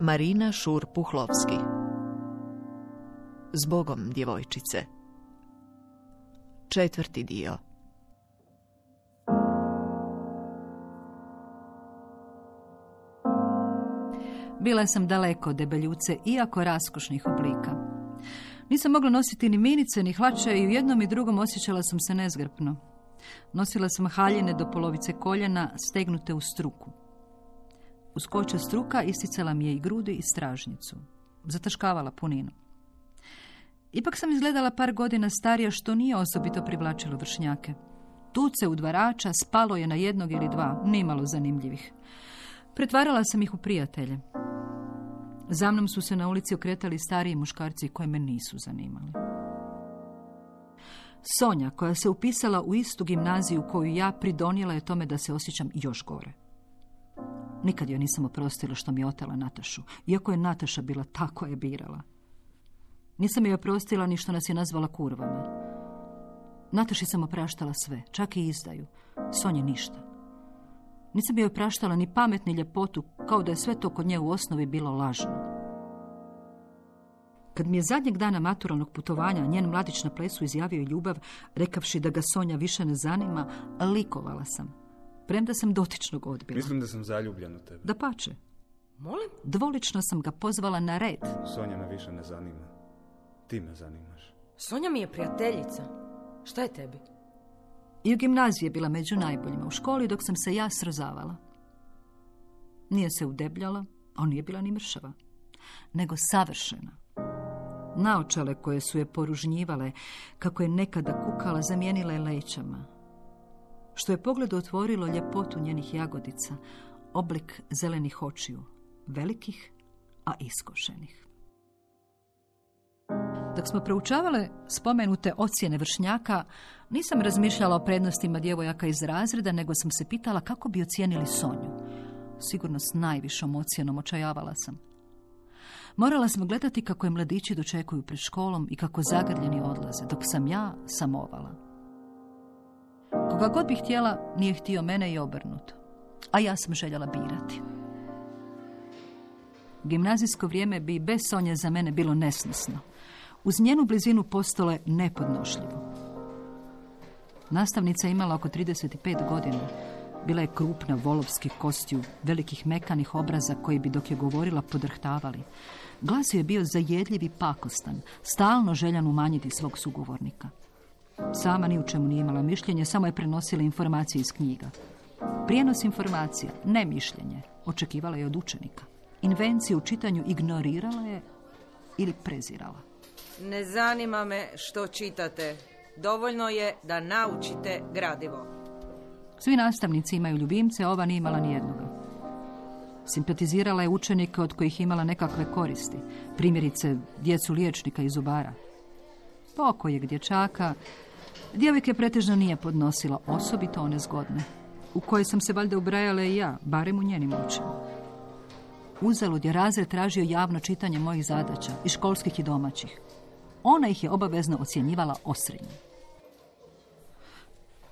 Marina Šur-Puhlovski Zbogom djevojčice Četvrti dio Bila sam daleko od debeljuce, iako raskošnih oblika. Nisam mogla nositi ni minice, ni hlače i u jednom i drugom osjećala sam se nezgrpno. Nosila sam haljine do polovice koljena, stegnute u struku. Uz koče struka isticala mi je i grudi i stražnicu. Zataškavala puninu. Ipak sam izgledala par godina starija, što nije osobito privlačilo vršnjake. Tuce udvarača spalo je na jednog ili dva, nimalo zanimljivih. Pretvarala sam ih u prijatelje. Za mnom su se na ulici okretali stariji muškarci koje me nisu zanimali. Sonja, koja se upisala u istu gimnaziju koju ja, pridonijela je tome da se osjećam još gore. Nikad joj nisam oprostila što mi je otela Natašu, iako je Nataša bila tako je birala. Nisam joj oprostila ni što nas je nazvala kurvama. Nataši sam opraštala sve, čak i izdaju. Sonje ništa. Nisam joj opraštala ni pamet ni ljepotu, kao da je sve to kod nje u osnovi bilo lažno. Kad mi je zadnjeg dana maturalnog putovanja njen mladić na plesu izjavio ljubav, rekavši da ga Sonja više ne zanima, likovala sam. Premda sam dotičnog odbila. Mislim da sam zaljubljen u tebe. Da pače. Molim? Dvolično sam ga pozvala na red. Sonja me više ne zanima. Ti me zanimaš. Sonja mi je prijateljica. Šta je tebi? I u gimnaziji je bila među najboljima u školi dok sam se ja srozavala. Nije se udebljala, a nije bila ni mršava, nego savršena. Naočale koje su je poružnjivale, kako je nekada kukala, zamijenila je lećama. Što je pogled otvorilo ljepotu njenih jagodica, oblik zelenih očiju, velikih, a iskošenih. Dok smo proučavale spomenute ocjene vršnjaka, nisam razmišljala o prednostima djevojaka iz razreda, nego sam se pitala kako bi ocijenili Sonju. Sigurno s najvišom ocjenom očajavala sam. Morala sam gledati kako je mladići dočekuju pred školom i kako zagrljeni odlaze, dok sam ja samovala. Koga god bih htjela, nije htio mene i obrnuto. A ja sam željela birati. Gimnazijsko vrijeme bi bez Sonje za mene bilo nesnosno. Uz njenu blizinu postale nepodnošljivo. Nastavnica imala oko 35 godina. Bila je krupna, volovski kostju, velikih mekanih obraza koji bi dok je govorila podrhtavali. Glas je bio zajedljiv i pakostan, stalno željan umanjiti svog sugovornika. Sama ni u čemu nije imala mišljenje, samo je prenosila informacije iz knjiga. Prijenos informacija, ne mišljenje, očekivala je od učenika. Invenciju u čitanju ignorirala je ili prezirala. Ne zanima me što čitate. Dovoljno je da naučite gradivo. Svi nastavnici imaju ljubimce, ova nije imala nijednoga. Simpatizirala je učenike od kojih imala nekakve koristi. Primjerice, djecu liječnika i zubara. Pokojeg dječaka, djevojke pretežno nije podnosila, osobito one zgodne, u koje sam se valjda ubrajala i ja, barem u njenim očima. Uzalud je razred tražio javno čitanje mojih zadaća, i školskih i domaćih. Ona ih je obavezno ocjenjivala osrednje.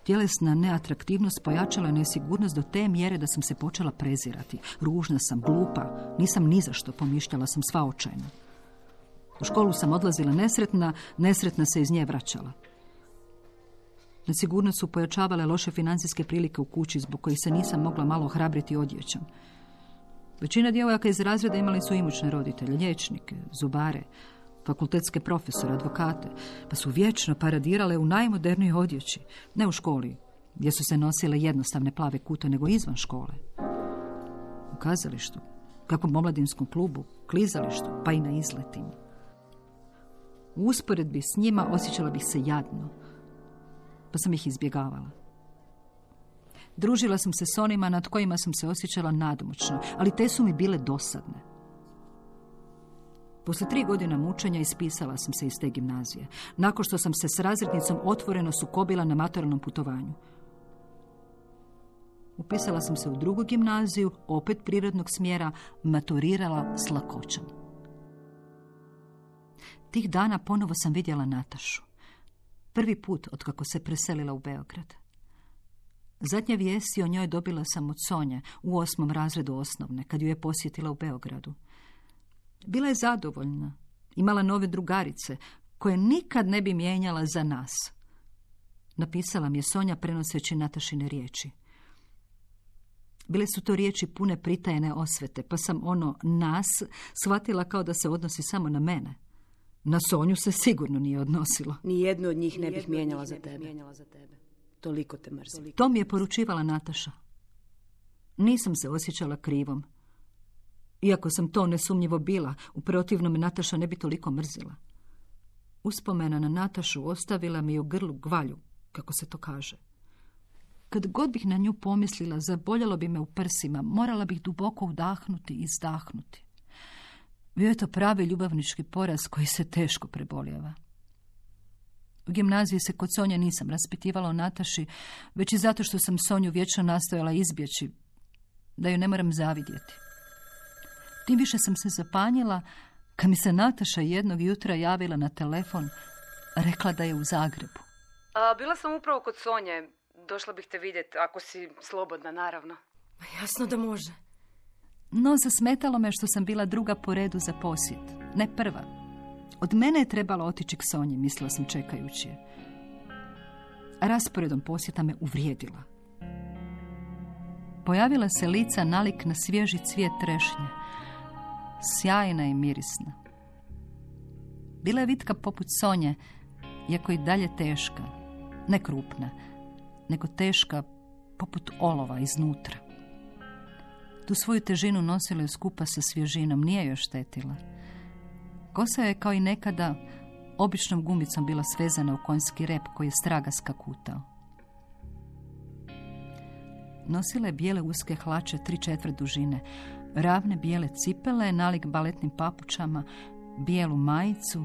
Tjelesna neatraktivnost pojačala je nesigurnost do te mjere da sam se počela prezirati. Ružna sam, glupa, nisam ni za što pomišljala sam sva očajna. U školu sam odlazila nesretna, nesretna se iz nje vraćala. Nesigurnost su pojačavale loše financijske prilike u kući zbog kojih se nisam mogla malo hrabriti odjećom. Većina djevojaka iz razreda imali su imućne roditelje, liječnike, zubare, fakultetske profesore, advokate, pa su vječno paradirale u najmodernijoj odjeći, ne u školi, gdje su se nosile jednostavne plave kute, nego izvan škole. U kazalištu, kako omladinskom klubu, klizalištu, pa i na izletima. U usporedbi s njima osjećala bih se jadno, pa sam ih izbjegavala. Družila sam se s onima nad kojima sam se osjećala nadmoćno, ali te su mi bile dosadne. Poslije tri godina mučenja ispisala sam se iz te gimnazije, nakon što sam se s razrednicom otvoreno sukobila na maturalnom putovanju. Upisala sam se u drugu gimnaziju, opet prirodnog smjera, maturirala s lakoćom. Tih dana ponovo sam vidjela Natašu. Prvi put od kako se preselila u Beograd. Zadnje vijesti o njoj dobila sam od Sonje u osmom razredu osnovne, kad ju je posjetila u Beogradu. Bila je zadovoljna. Imala nove drugarice, koje nikad ne bi mijenjala za nas. Napisala mi je Sonja prenoseći Natašine riječi. Bile su to riječi pune pritajene osvete, pa sam ono nas shvatila kao da se odnosi samo na mene. Na Sonju se sigurno nije odnosilo. Ni jednu od njih ne bih mijenjala za tebe. Toliko te mrzim. To mi je poručivala Nataša. Nisam se osjećala krivom. Iako sam to nesumnjivo bila, u protivnom Nataša ne bi toliko mrzila. Uspomena na Natašu ostavila mi u grlu gvalju, kako se to kaže. Kad god bih na nju pomislila, zaboljalo bi me u prsima, morala bih duboko udahnuti i izdahnuti. Bio je to pravi ljubavnički poraz koji se teško preboljava. U gimnaziji se kod Sonja nisam raspitivala o Nataši, već i zato što sam Sonju vječno nastojala izbjeći, da ju ne moram zavidjeti. Tim više sam se zapanjila kad mi se Nataša jednog jutra javila na telefon, rekla da je u Zagrebu. A, bila sam upravo kod Sonje. Došla bih te vidjeti, ako si slobodna, naravno. Jasno da može. No, zasmetalo me što sam bila druga po redu za posjet. Ne prva. Od mene je trebalo otići k Sonji, mislila sam čekajući je. Rasporedom posjeta me uvrijedila. Pojavila se lica nalik na svježi cvijet trešnje. Sjajna i mirisna. Bila je vitka poput Sonje, iako i dalje teška. Ne krupna, nego teška poput olova iznutra. Tu svoju težinu nosila je skupa sa svježinom, nije još štetila. Kosa je kao i nekada običnom gumicom bila svezana u konjski rep koji je straga skakutao. Nosila je bijele uske hlače tri četvrt dužine, ravne bijele cipele, nalik baletnim papučama, bijelu majicu,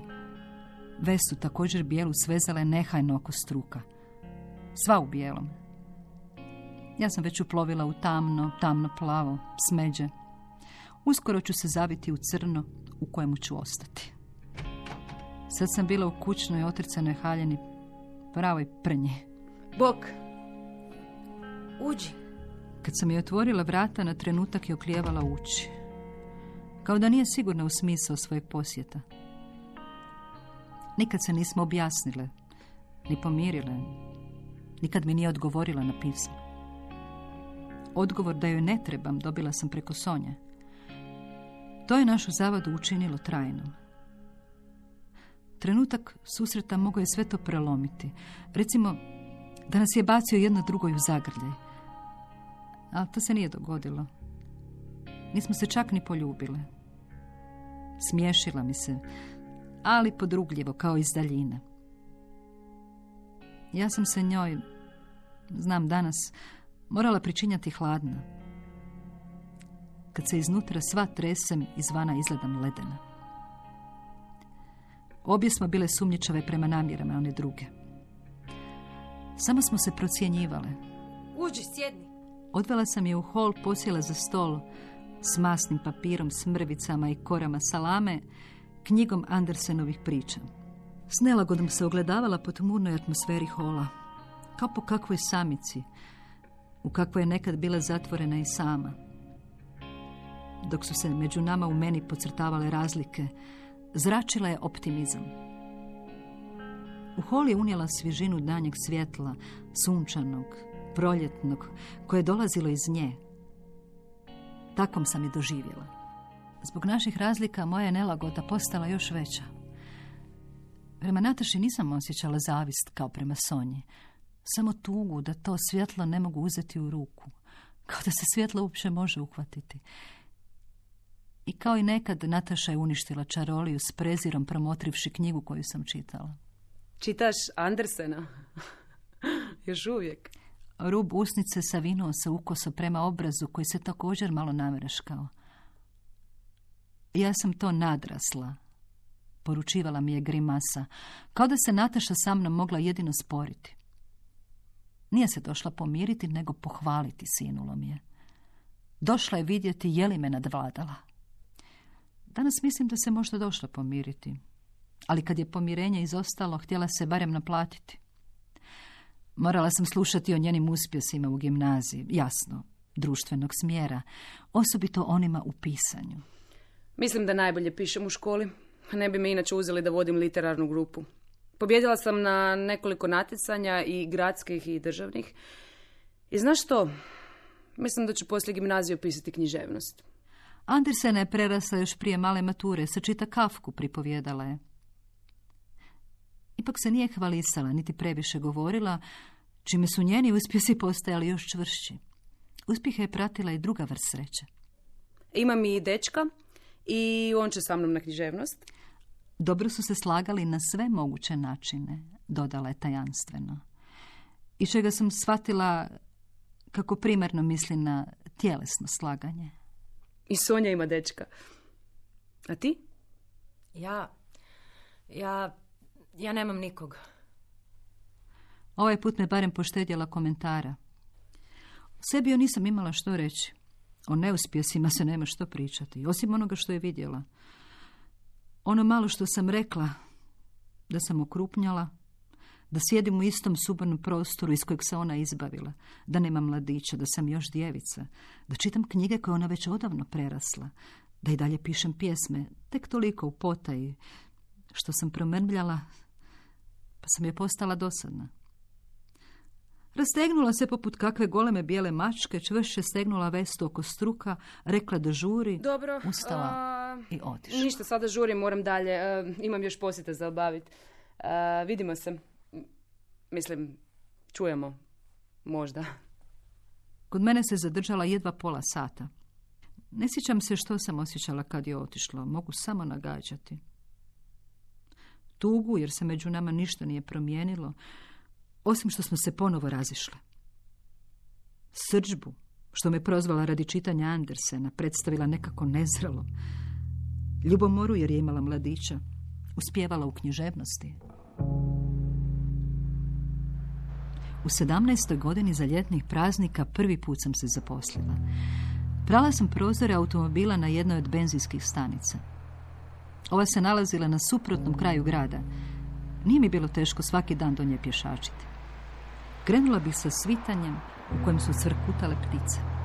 vesu također bijelu svezala je nehajno oko struka. Sva u bijelom. Ja sam već uplovila u tamno, tamno plavo, smeđe. Uskoro ću se zaviti u crno u kojemu ću ostati. Sad sam bila u kućnoj otrcanoj haljeni pravoj prnje. Bok. Uđi. Kad sam je otvorila vrata, na trenutak je oklijevala ući. Kao da nije sigurna u smisao svojeg posjeta. Nikad se nismo objasnile, ni pomirile. Nikad mi nije odgovorila na pismo. Odgovor da joj ne trebam dobila sam preko Sonje. To je našu zavadu učinilo trajnom. Trenutak susreta mogao je sve to prelomiti. Recimo, da nas je bacio jedno drugoj u zagrljaj. Ali to se nije dogodilo. Nismo se čak ni poljubile. Smiješila mi se, ali podrugljivo, kao iz daljine. Ja sam se njoj, znam danas, morala pričinjati hladna. Kad se iznutra sva tresem, izvana izgledam ledena. Obje smo bile sumnjičave prema namjerama one druge. Samo smo se procjenjivale. Uđi, sjedni. Odvela sam je u hol, posjela za stol s masnim papirom, smrvicama i korama salame, knjigom Andersenovih priča. S nelagodom se ogledavala po tmurnoj atmosferi hola, kao po kakvoj samici, u kakvoj je nekad bila zatvorena i sama. Dok su se među nama u meni pocrtavale razlike, zračila je optimizam. U hol je unijela svježinu danjeg svjetla, sunčanog, proljetnog, koje je dolazilo iz nje. Takom sam i doživjela. Zbog naših razlika moja je nelagoda postala još veća. Prema Nataši nisam osjećala zavist kao prema Sonji. Samo tugu da to svjetlo ne mogu uzeti u ruku. Kao da se svjetlo uopće može uhvatiti. I kao i nekad, Nataša je uništila čaroliju s prezirom promotrivši knjigu koju sam čitala. Čitaš Andersena? Još uvijek. Rub usnice savinuo se ukoso prema obrazu koji se također malo namereškao. Ja sam to nadrasla, poručivala mi je grimasa, kao da se Nataša sa mnom mogla jedino sporiti. Nije se došla pomiriti, nego pohvaliti, sinulo mi je. Došla je vidjeti je li me nadvladala. Danas mislim da se možda došla pomiriti. Ali kad je pomirenje izostalo, htjela se barem naplatiti. Morala sam slušati o njenim uspjesima u gimnaziji, jasno, društvenog smjera, osobito onima u pisanju. Mislim da najbolje pišem u školi. Ne bi me inače uzeli da vodim literarnu grupu. Pobjedila sam na nekoliko natjecanja i gradskih i državnih. I znaš što? Mislim da ću poslije gimnazije pisati književnost. Andersena je prerasla još prije male mature, sačita kafku, pripovjedala je. Ipak se nije hvalisala, niti previše govorila, čime su njeni uspjesi postajali još čvršći. Uspjeha je pratila i druga vrst sreće. Imam i dečka i on će sa mnom na književnost. Dobro su se slagali na sve moguće načine, dodala je tajanstveno. I čega sam shvatila kako primarno misli na tjelesno slaganje. I Sonja ima dečka. A ti? Ja, ja, ja nemam nikog. Ovaj put me barem poštedjela komentara. O sebi joj nisam imala što reći. O neuspjesima se nema što pričati, osim onoga što je vidjela. Ono malo što sam rekla, da sam okrupnjala, da sjedim u istom subornom prostoru iz kojeg se ona izbavila, da nema mladića, da sam još djevica, da čitam knjige koje ona već odavno prerasla, da i dalje pišem pjesme, tek toliko u potaji, što sam promrmljala, pa sam je postala dosadna. Rastegnula se poput kakve goleme bijele mačke, čvršće stegnula vestu oko struka, rekla da žuri, Dobro. ustala a, i otišla. Ništa, sada žurim, moram dalje. E, imam još posjete za obaviti. E, vidimo se. Mislim, čujemo. Možda. Kod mene se zadržala jedva pola sata. Ne sjećam se što sam osjećala kad je otišlo. Mogu samo nagađati. Tugu, jer se među nama ništa nije promijenilo, osim što smo se ponovo razišle. Srđbu, što me prozvala radi čitanja Andersena, predstavila nekako nezrelo. Ljubomoru, jer je imala mladića, uspjevala u književnosti. U sedamnaestoj godini za ljetnih praznika prvi put sam se zaposlila. Prala sam prozore automobila na jednoj od benzinskih stanica. Ova se nalazila na suprotnom kraju grada. Nije mi bilo teško svaki dan do nje pješačiti. Krenula bih sa svitanjem u kojem su crkutale ptice.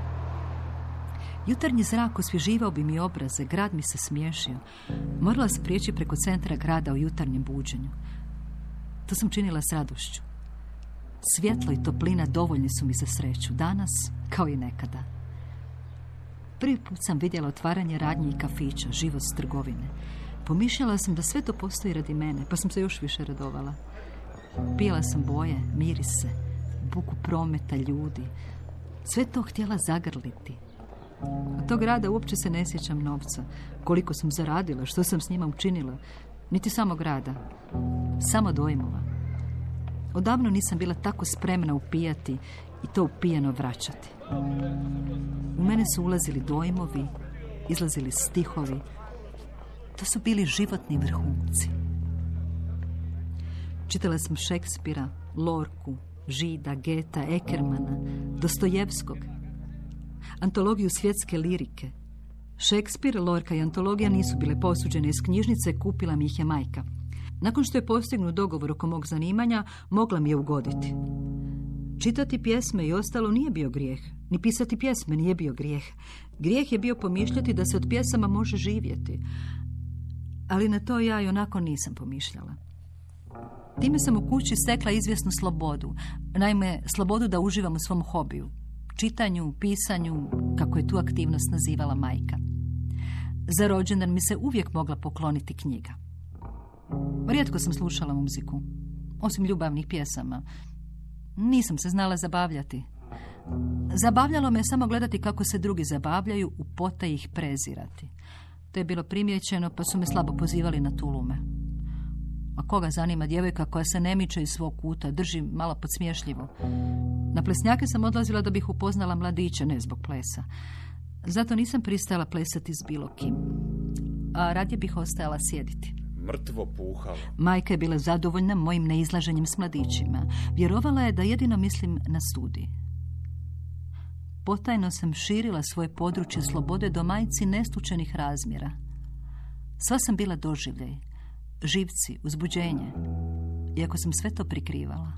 Jutarnji zrak osvježivao bi mi obraze, grad mi se smiješio. Morala sam prijeći preko centra grada u jutarnjem buđenju. To sam činila s radošću. Svjetlo i toplina dovoljni su mi za sreću, danas kao i nekada. Prvi put sam vidjela otvaranje radnji i kafića, život s trgovine. Pomišljala sam da sve to postoji radi mene, pa sam se još više radovala. Pijela sam boje, mirise, buku prometa, ljudi. Sve to htjela zagrliti. Od tog rada uopće se ne sjećam novca. Koliko sam zaradila, što sam s njima učinila. Niti samog rada. Samo dojmova. Odavno nisam bila tako spremna upijati i to upijeno vraćati. U mene su ulazili dojmovi, izlazili stihovi. To su bili životni vrhunci. Čitala sam Šekspira, Lorku, Žida, Geta, Ekermana, Dostojevskog, antologiju svjetske lirike. Šekspir, Lorka i antologija nisu bile posuđene iz knjižnice, kupila mi ih je majka. Nakon što je postignut dogovor oko mog zanimanja, mogla mi je ugoditi. Čitati pjesme i ostalo nije bio grijeh. Ni pisati pjesme nije bio grijeh. Grijeh je bio pomišljati da se od pjesama može živjeti. Ali na to ja i onako nisam pomišljala. Time sam u kući stekla izvjesnu slobodu. Naime, slobodu da uživam u svom hobiju. Čitanju, pisanju, kako je tu aktivnost nazivala majka. Za rođendan mi se uvijek mogla pokloniti knjiga. Rijetko sam slušala muziku, osim ljubavnih pjesama. Nisam se znala zabavljati. Zabavljalo me samo gledati kako se drugi zabavljaju, u pota ih prezirati. To je bilo primjećeno, pa su me slabo pozivali na tulume. A koga zanima djevojka koja se ne miče iz svog kuta, drži malo podsmješljivo. Na plesnjake sam odlazila da bih upoznala mladiće, ne zbog plesa. Zato nisam pristala plesati s bilo kim. A radije bih ostajala sjediti. Mrtvo puhalo. Majka je bila zadovoljna mojim neizlaženjem s mladićima. Vjerovala je da jedino mislim na studij. Potajno sam širila svoje područje slobode do majci nestučenih razmjera. Sva sam bila doživljaj, živci, uzbuđenje, iako sam sve to prikrivala.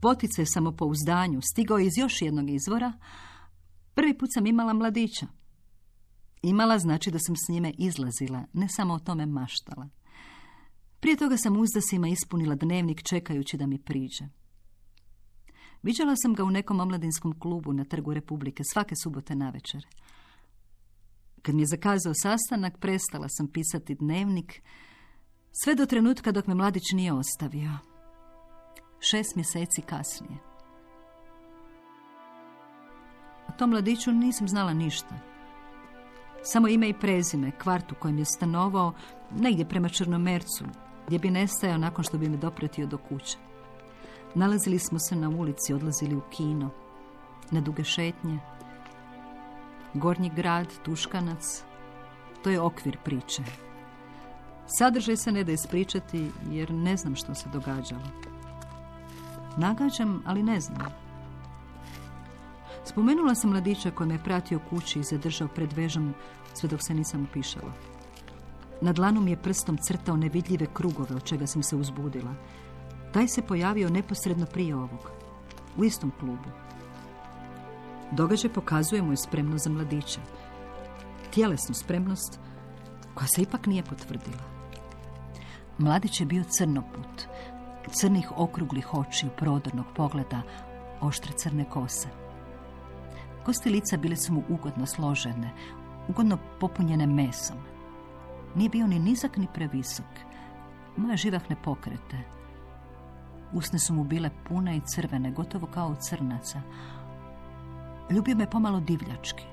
Potice samopouzdanju stigao je iz još jednog izvora. Prvi put sam imala mladića. Imala znači da sam s njime izlazila, ne samo o tome maštala. Prije toga sam uzdasima ispunila dnevnik čekajući da mi priđe. Viđala sam ga u nekom omladinskom klubu na Trgu Republike svake subote navečer. Kad mi je zakazao sastanak, prestala sam pisati dnevnik, sve do trenutka dok me mladić nije ostavio. Šest mjeseci kasnije. O tom mladiću nisam znala ništa. Samo ime i prezime, kvart u kojem je stanovao, negdje prema Črnomercu, gdje bi nestajao nakon što bi me dopretio do kuće. Nalazili smo se na ulici, odlazili u kino, na duge šetnje. Gornji grad, Tuškanac, to je okvir priče. Sadržaj se ne da ispričati jer ne znam što se događalo. Nagađam, ali ne znam. Spomenula sam mladića koji me pratio kući i zadržao pred vežom sve dok se nisam upišala. Na dlanu mi je prstom crtao nevidljive krugove od čega sam se uzbudila. Taj se pojavio neposredno prije ovog, u istom klubu. Događaj pokazuje mu spremnost za mladića. Tjelesnu spremnost koja se ipak nije potvrdila. Mladić je bio crnoput, crnih okruglih očiju, prodornog pogleda, oštre crne kose. Kosti lica bile su mu ugodno složene, ugodno popunjene mesom. Nije bio ni nizak ni previsok. Imao je živahne pokrete. Usne su mu bile pune i crvene, gotovo kao crnaca. Ljubio me pomalo divljački.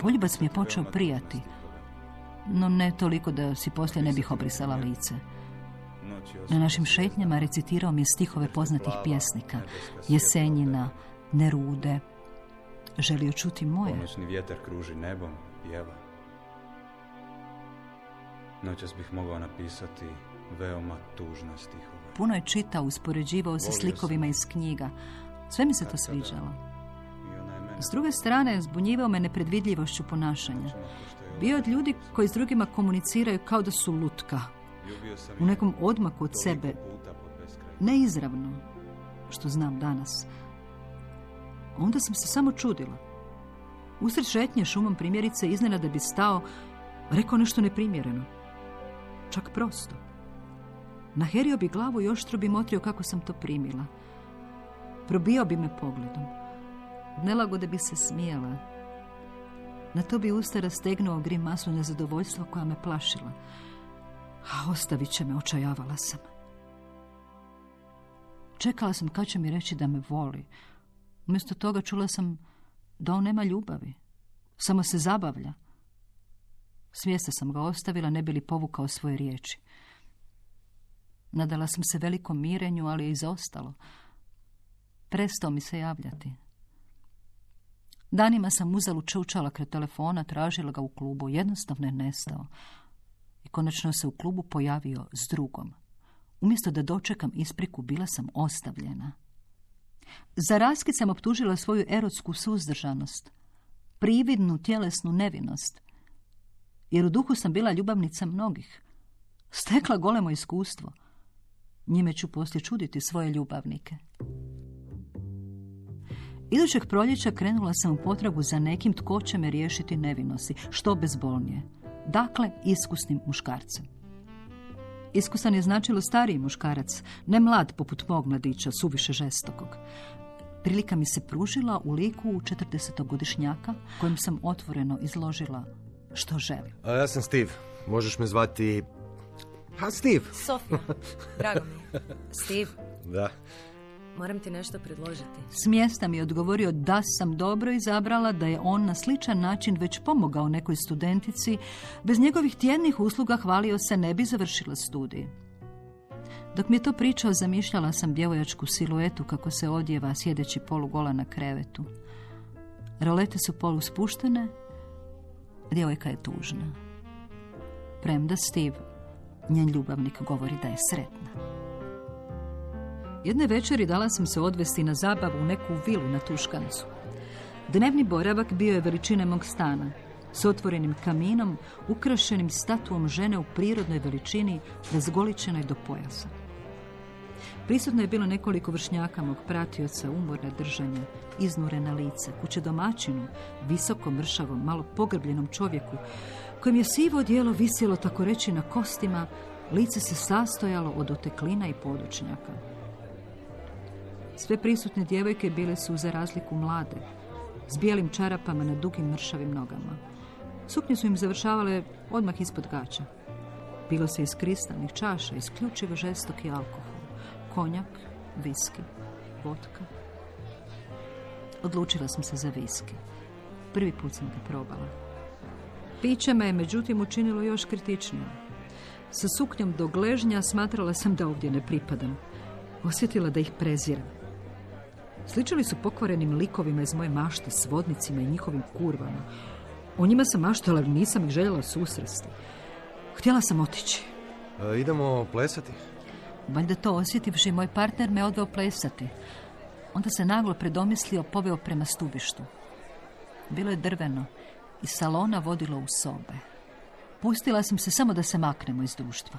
Poljubac mi je počeo prijati. No ne toliko da si poslije ne bih obrisala lice. Na našim šetnjama recitirao mi je stihove poznatih pjesnika. Jesenjina, Nerude. Želio čuti moje. Ponoćni vjetar kruži nebom, pjeva. Noćas bih mogao napisati veoma tužne stihove. Puno je čitao, uspoređivao se slikovima iz knjiga. Sve mi se to sviđalo. S druge strane, zbunjivao me nepredvidljivošću ponašanja. noćima puštaju Bio od ljudi oči. koji s drugima komuniciraju kao da su lutka, u nekom odmaku od sebe, puta pod beskraj. ne izravno, što znam danas. Onda sam se samo čudila. Usred šetnje šumom primjerice iznenada bi stao, rekao nešto neprimjereno. Čak prosto. Naherio bi glavu i oštro bi motrio kako sam to primila. Probio bi me pogledom. Od Nelagode bi se smijela. Na to bi usta rastegnuo grimasu nezadovoljstva koja me plašila. A ostavit će me, očajavala sam. Čekala sam kad će mi reći da me voli. Umjesto toga čula sam da on nema ljubavi. Samo se zabavlja. Svijesta sam ga ostavila, ne bi li povukao svoje riječi. Nadala sam se velikom mirenju, ali je izostalo. Prestao mi se javljati. Danima sam uzalu čučala kraj telefona, tražila ga u klubu, jednostavno je nestao. I konačno se u klubu pojavio s drugom. Umjesto da dočekam ispriku, bila sam ostavljena. Za raskid sam optužila svoju erotsku suzdržanost, prividnu tjelesnu nevinost, jer u duhu sam bila ljubavnica mnogih. Stekla golemo iskustvo. Njime ću poslije čuditi svoje ljubavnike. Idućeg proljeća krenula sam u potragu za nekim tko će me riješiti nevinosti, što bezbolnije. Dakle, iskusnim muškarcem. Iskusan je značilo stariji muškarac, ne mlad poput mog mladića, suviše žestokog. Prilika mi se pružila u liku 40-godišnjaka kojem sam otvoreno izložila što želim. A ja sam Steve. Možeš me zvati... Ha, Steve. Sofija, drago mi je. Steve, Da. Moram ti nešto predložiti. S mjesta mi je odgovorio da sam dobro izabrala, da je on na sličan način već pomogao nekoj studentici. Bez njegovih tjednih usluga hvalio se ne bi završila studij. Dok mi je to pričao, zamišljala sam djevojačku siluetu kako se odjeva sjedeći polugola na krevetu. Rolete su polu spuštene, djevojka je tužna. Premda Steve, njen ljubavnik, govori da je sretna. Jedne večeri dala sam se odvesti na zabavu u neku vilu na Tuškancu. Dnevni boravak bio je veličine mog stana, s otvorenim kaminom, ukrašenim statuom žene u prirodnoj veličini, razgoličenoj do pojasa. Prisutno je bilo nekoliko vršnjaka mog pratioca, umorne držanja, iznurena lice, kuće domaćinu, visokom, mršavom, malo pogrbljenom čovjeku, kojem je sivo dijelo visjelo tako reći na kostima, lice se sastojalo od oteklina i podočnjaka. Sve prisutne djevojke bile su za razliku mlade, s bijelim čarapama na dugim mršavim nogama. Suknje su im završavale odmah ispod gaća. Bilo se iz kristalnih čaša, isključivo žestoki alkohol. Konjak, viski, vodka. Odlučila sam se za viski. Prvi put sam ga probala. Piće me je međutim učinilo još kritičnijom. Sa suknjom do gležnja smatrala sam da ovdje ne pripadam. Osjetila da ih preziram. Sličili su pokvarenim likovima iz moje mašte s vodnicima i njihovim kurvama. O njima sam maštala, ali nisam ih željela susresti. Htjela sam otići. E, idemo plesati? Valjda to osjetivši, moj partner me odveo plesati. Onda se naglo predomislio poveo prema stubištu. Bilo je drveno i salona vodilo u sobe. Pustila sam se samo da se maknemo iz društva.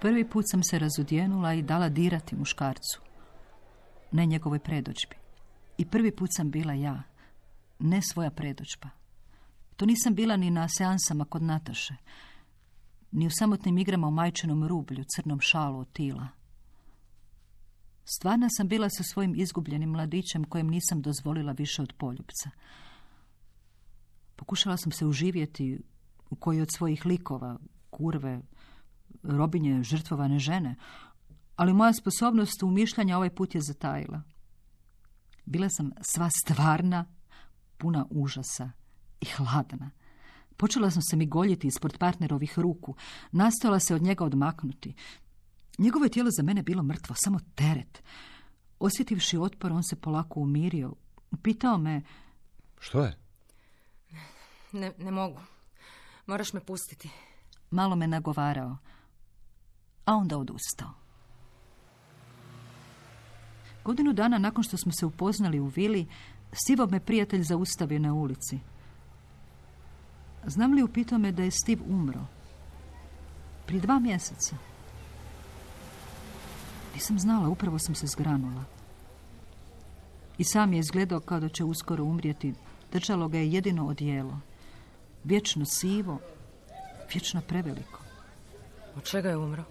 Prvi put sam se razudjenula i dala dirati muškarcu. Ne njegovoj predođbi. I prvi put sam bila ja, ne svoja predođba. To nisam bila ni na seansama kod Nataše, ni u samotnim igrama u majčanom rublju, crnom šalu od tila. Stvarna sam bila sa svojim izgubljenim mladićem kojem nisam dozvolila više od poljubca. Pokušala sam se uživjeti u koji od svojih likova, kurve, robinje, žrtvovane žene, ali moja sposobnost umišljanja ovaj put je zatajila. Bila sam sva stvarna, puna užasa i hladna. Počela sam se mi goljiti ispod partnerovih ruku, nastojala se od njega odmaknuti. Njegovo je tijelo za mene bilo mrtvo, samo teret. Osjetivši otpor, on se polako umirio. Pitao me... Što je? Ne, ne mogu. Moraš me pustiti. Malo me nagovarao, a onda odustao. Godinu dana nakon što smo se upoznali u vili, Stivo me prijatelj zaustavio na ulici. Znam li upitao me da je Steve umro? Prije dva mjeseca. Nisam znala, upravo sam se zgranula. I sam je izgledao kao da će uskoro umrijeti. Držalo ga je jedino odijelo. Vječno sivo, vječno preveliko. Od čega je umro?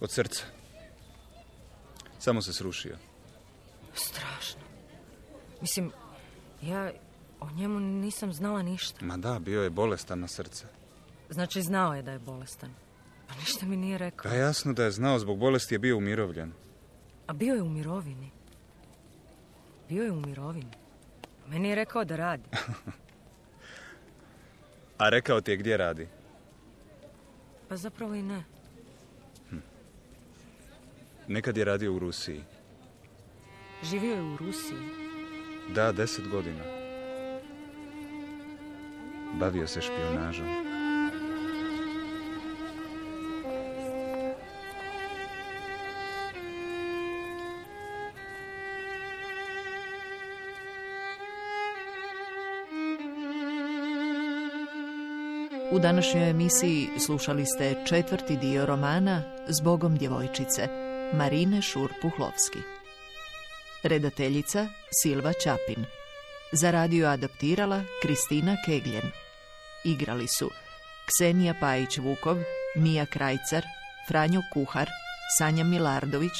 Od srca. Samo se srušio. Strašno. Mislim, ja o njemu nisam znala ništa. Ma da, bio je bolestan na srce. Znači, znao je da je bolestan. Pa ništa mi nije rekao. Pa jasno da je znao, zbog bolesti je bio umirovljen. A bio je u mirovini. Bio je u mirovini. Meni je rekao da radi. A rekao ti je gdje radi. Pa zapravo i ne. Nekad je radio u Rusiji. Živio je u Rusiji. Da, deset godina. Bavio se špionažom. U današnjoj emisiji slušali ste četvrti dio romana Zbogom djevojčice Marine Šur-Puhlovski. Redateljica Silva Čapin. Za radio adaptirala Kristina Kegljen. Igrali su Ksenija Pajić-Vukov, Mija Krajcar, Franjo Kuhar, Sanja Milardović,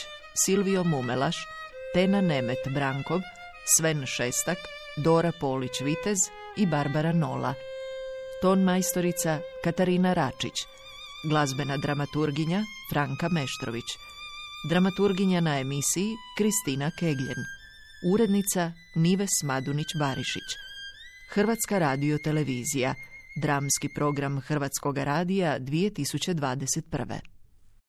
Silvio Mumelaš, Tena Nemet Brankov, Sven Šestak, Dora Polić-Vitez i Barbara Nola. Ton majstorica Katarina Račić. Glazbena dramaturginja Franka Meštrović. Dramaturginja na emisiji Kristina Kegljen. Urednica Nives Madunić-Barišić. Hrvatska radio televizija. Dramski program Hrvatskog radija 2021.